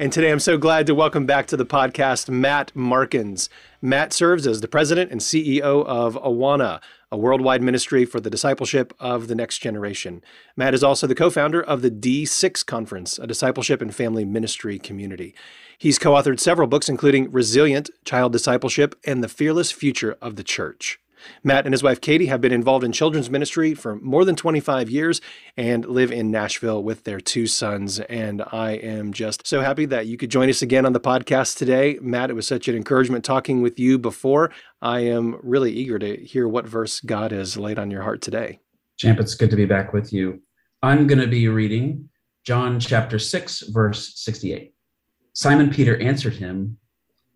And today I'm so glad to welcome back to the podcast Matt Markins. Matt serves as the president and CEO of Awana, a worldwide ministry for the discipleship of the next generation. Matt is also the co founder of the D6 Conference, a discipleship and family ministry community. He's co authored several books, including Resilient, Child Discipleship, and The Fearless Future of the Church. Matt and his wife Katie have been involved in children's ministry for more than 25 years and live in Nashville with their two sons. And I am just so happy that you could join us again on the podcast today. Matt, it was such an encouragement talking with you before. I am really eager to hear what verse God has laid on your heart today. Champ, it's good to be back with you. I'm going to be reading John chapter 6, verse 68. Simon Peter answered him,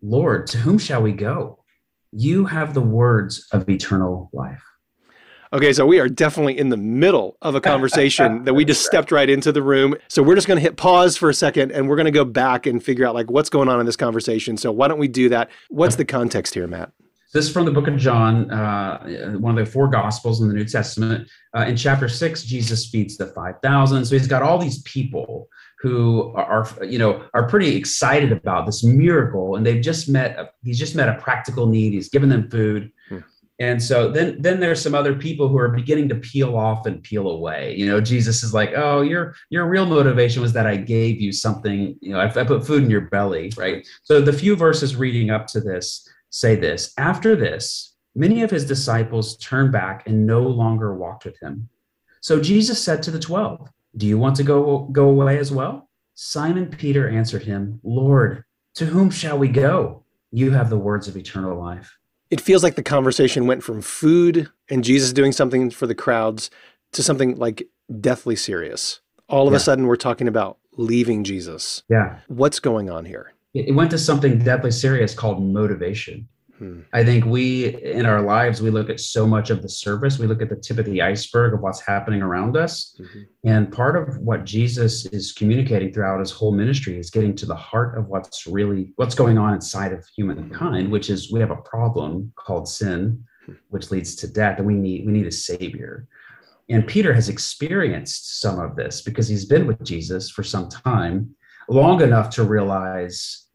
Lord, to whom shall we go? You have the words of eternal life. Okay, so we are definitely in the middle of a conversation that we just stepped right into the room. So we're just going to hit pause for a second and we're going to go back and figure out like what's going on in this conversation. So why don't we do that? What's the context here, Matt? This is from the book of John, uh, one of the four gospels in the New Testament. Uh, in chapter six, Jesus feeds the 5,000. So he's got all these people who are, you know are pretty excited about this miracle and they've just met a, he's just met a practical need he's given them food. Hmm. and so then then there's some other people who are beginning to peel off and peel away. You know jesus is like oh your your real motivation was that i gave you something you know i, I put food in your belly right? So the few verses reading up to this say this after this many of his disciples turned back and no longer walked with him. So jesus said to the 12 do you want to go, go away as well? Simon Peter answered him, Lord, to whom shall we go? You have the words of eternal life. It feels like the conversation went from food and Jesus doing something for the crowds to something like deathly serious. All of yeah. a sudden, we're talking about leaving Jesus. Yeah. What's going on here? It went to something deathly serious called motivation. Hmm. I think we, in our lives, we look at so much of the surface. We look at the tip of the iceberg of what's happening around us. Mm-hmm. And part of what Jesus is communicating throughout his whole ministry is getting to the heart of what's really what's going on inside of humankind, which is we have a problem called sin, hmm. which leads to death, and we need we need a savior. And Peter has experienced some of this because he's been with Jesus for some time, long enough to realize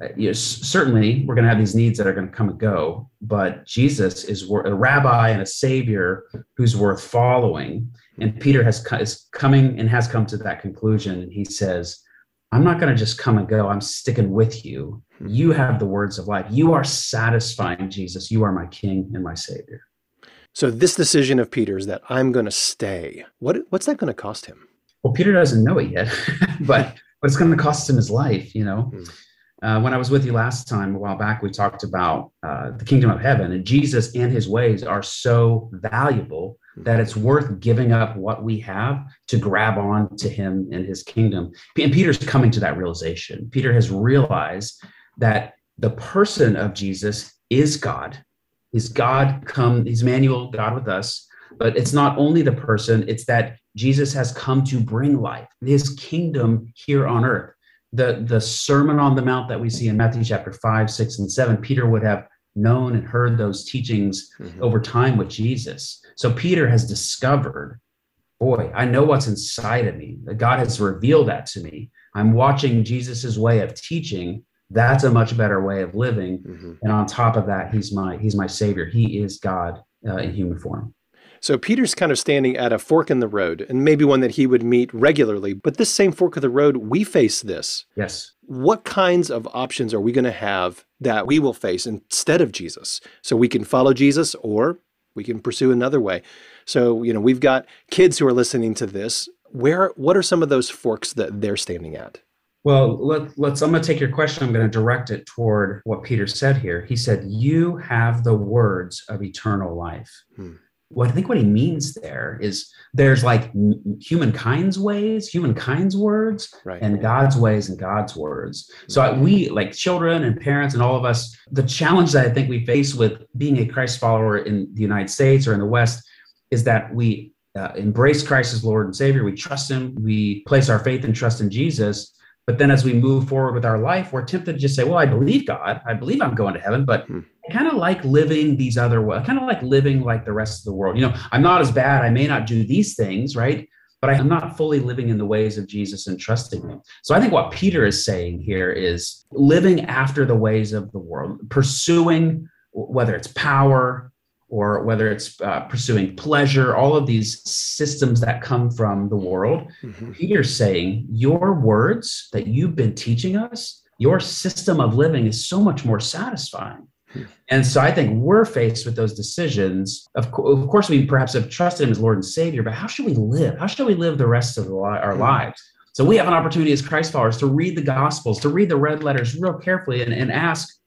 uh, you certainly we're going to have these needs that are going to come and go, but Jesus is a rabbi and a savior who's worth following. And Peter has is coming and has come to that conclusion, and he says, "I'm not going to just come and go. I'm sticking with you. You have the words of life. You are satisfying, Jesus. You are my King and my Savior." So this decision of Peter's that I'm going to stay. What what's that going to cost him? Well, Peter doesn't know it yet, but but it's going to cost him his life. You know. Hmm uh, when I was with you last time, a while back, we talked about uh, the kingdom of heaven, and Jesus and his ways are so valuable that it's worth giving up what we have to grab on to him and his kingdom. And Peter's coming to that realization. Peter has realized that the person of Jesus is God. He's God come, he's Emmanuel, God with us. But it's not only the person, it's that Jesus has come to bring life, his kingdom here on earth the the sermon on the mount that we see in matthew chapter 5 6 and 7 peter would have known and heard those teachings mm-hmm. over time with jesus. So peter has discovered boy i know what's inside of me. God has revealed that to me. I'm watching jesus's way of teaching. That's a much better way of living. Mm-hmm. and on top of that he's my he's my savior. He is god uh, in human form so Peter's kind of standing at a fork in the road, and maybe one that he would meet regularly. But this same fork of the road, we face this. Yes. What kinds of options are we going to have that we will face instead of Jesus? So we can follow Jesus or we can pursue another way. So, you know, we've got kids who are listening to this. Where what are some of those forks that they're standing at? Well, let, us I'm going to take your question. I'm going to direct it toward what Peter said here. He said, "You have the words of eternal life." Hmm what I think what he means there is there's like humankind's ways, humankind's words, right. and God's ways and God's words. So we, like children and parents and all of us, the challenge that I think we face with being a Christ follower in the United States or in the West is that we uh, embrace Christ as Lord and Savior. We trust Him. We place our faith and trust in Jesus. But then as we move forward with our life, we're tempted to just say, well, I believe God. I believe I'm going to heaven, but hmm. I kind of like living these other ways. I kind of like living like the rest of the world. You know, I'm not as bad. I may not do these things, right? But I'm not fully living in the ways of Jesus and trusting him. So I think what Peter is saying here is living after the ways of the world, pursuing whether it's power, or whether it's uh, pursuing pleasure, all of these systems that come from the world. Mm-hmm. Peter's saying, Your words that you've been teaching us, your system of living is so much more satisfying. And so I think we're faced with those decisions. Of, co- of, course, we perhaps have trusted him as Lord and Savior, but how should we live? How should we live the rest of our hmm. lives? So we have an opportunity as Christ followers to read the Gospels, to read the red letters real carefully and, and ask,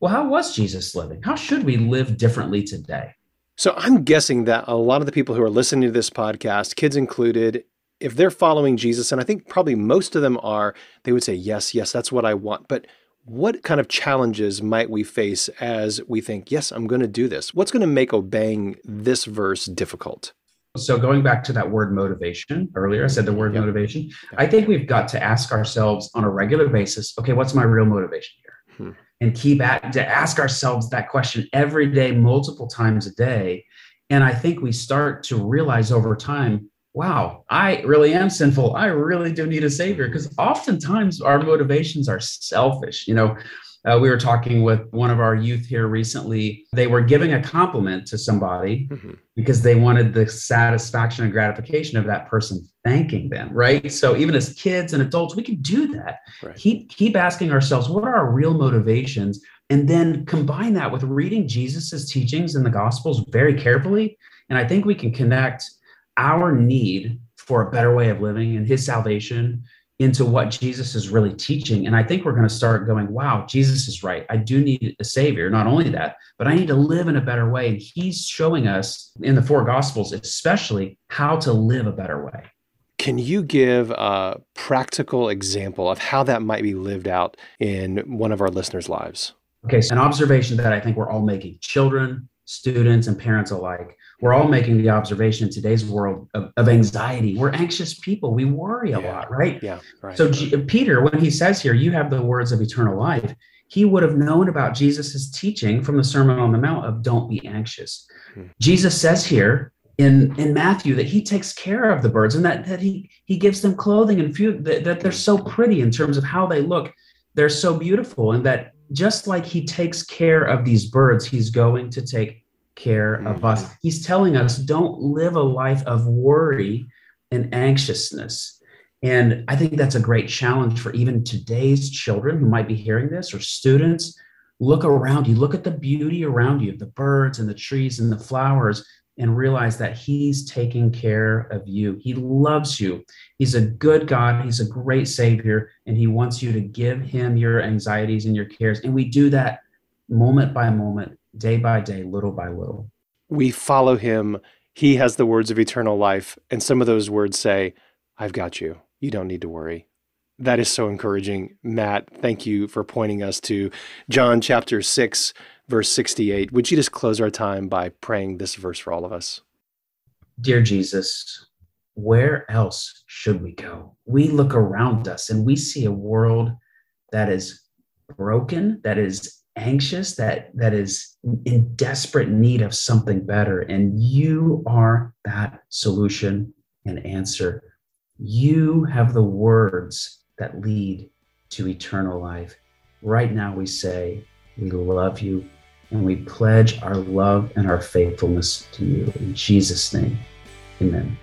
well, how was Jesus living? How should we live differently today? So I'm guessing that a lot of the people who are listening to this podcast, kids included, if they're following Jesus, and I think probably most of them are, they would say, Yes, yes, that's what I want. But what kind of challenges might we face as we think, Yes, I'm going to do this? What's going to make obeying this verse difficult? So, going back to that word motivation earlier, I said the word yep. motivation. I think we've got to ask ourselves on a regular basis okay, what's my real motivation here? Hmm and keep at to ask ourselves that question every day, multiple times a day. And I think we start to realize over time, wow, I really am sinful. I really do need a savior because oftentimes our motivations are selfish. You know, uh, we were talking with one of our youth here recently. They were giving a compliment to somebody mm-hmm. because they wanted the satisfaction and gratification of that person thanking them, right? So even as kids and adults, we can do that. Right. Keep keep asking ourselves, what are our real motivations? And then combine that with reading Jesus's teachings in the Gospels very carefully. And I think we can connect our need for a better way of living and his salvation into what Jesus is really teaching. And I think we're going to start going, wow, Jesus is right. I do need a savior. Not only that, but I need to live in a better way. And he's showing us in the four gospels, especially how to live a better way. Can you give a practical example of how that might be lived out in one of our listeners' lives? Okay, so an observation that I think we're all making children, students, and parents alike we're all making the observation in today's world of, of anxiety. We're anxious people. We worry a yeah. lot, right? Yeah. Right. So G- Peter, when he says here, you have the words of eternal life, he would have known about Jesus's teaching from the Sermon on the Mount of don't be anxious. Hmm. Jesus says here in, in Matthew that he takes care of the birds and that, that he, he gives them clothing and food, that, that they're so pretty in terms of how they look. They're so beautiful. And that just like he takes care of these birds, he's going to take care mm-hmm. of us. He's telling us don't live a life of worry and anxiousness. And I think that's a great challenge for even today's children who might be hearing this or students. Look around you, look at the beauty around you, the birds and the trees and the flowers, and realize that He's taking care of you. He loves you. He's a good God. He's a great Savior, and He wants you to give Him your anxieties and your cares. And we do that moment by moment day by day, little by little. We follow him. He has the words of eternal life. And some of those words say, I've got you. You don't need to worry. That is so encouraging. Matt, thank you for pointing us to John chapter 6, verse 68. Would you just close our time by praying this verse for all of us? Dear Jesus, where else should we go? We look around us and we see a world that is broken, that is anxious that that is in desperate need of something better and you are that solution and answer you have the words that lead to eternal life right now we say we love you and we pledge our love and our faithfulness to you. In jesus name amen.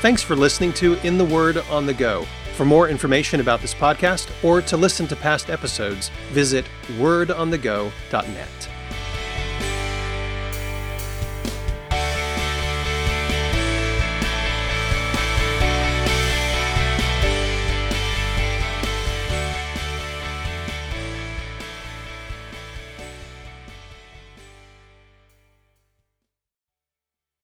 Thanks for listening to in the word on the go. For more information about this podcast or to listen to past episodes, visit wordonthego.net.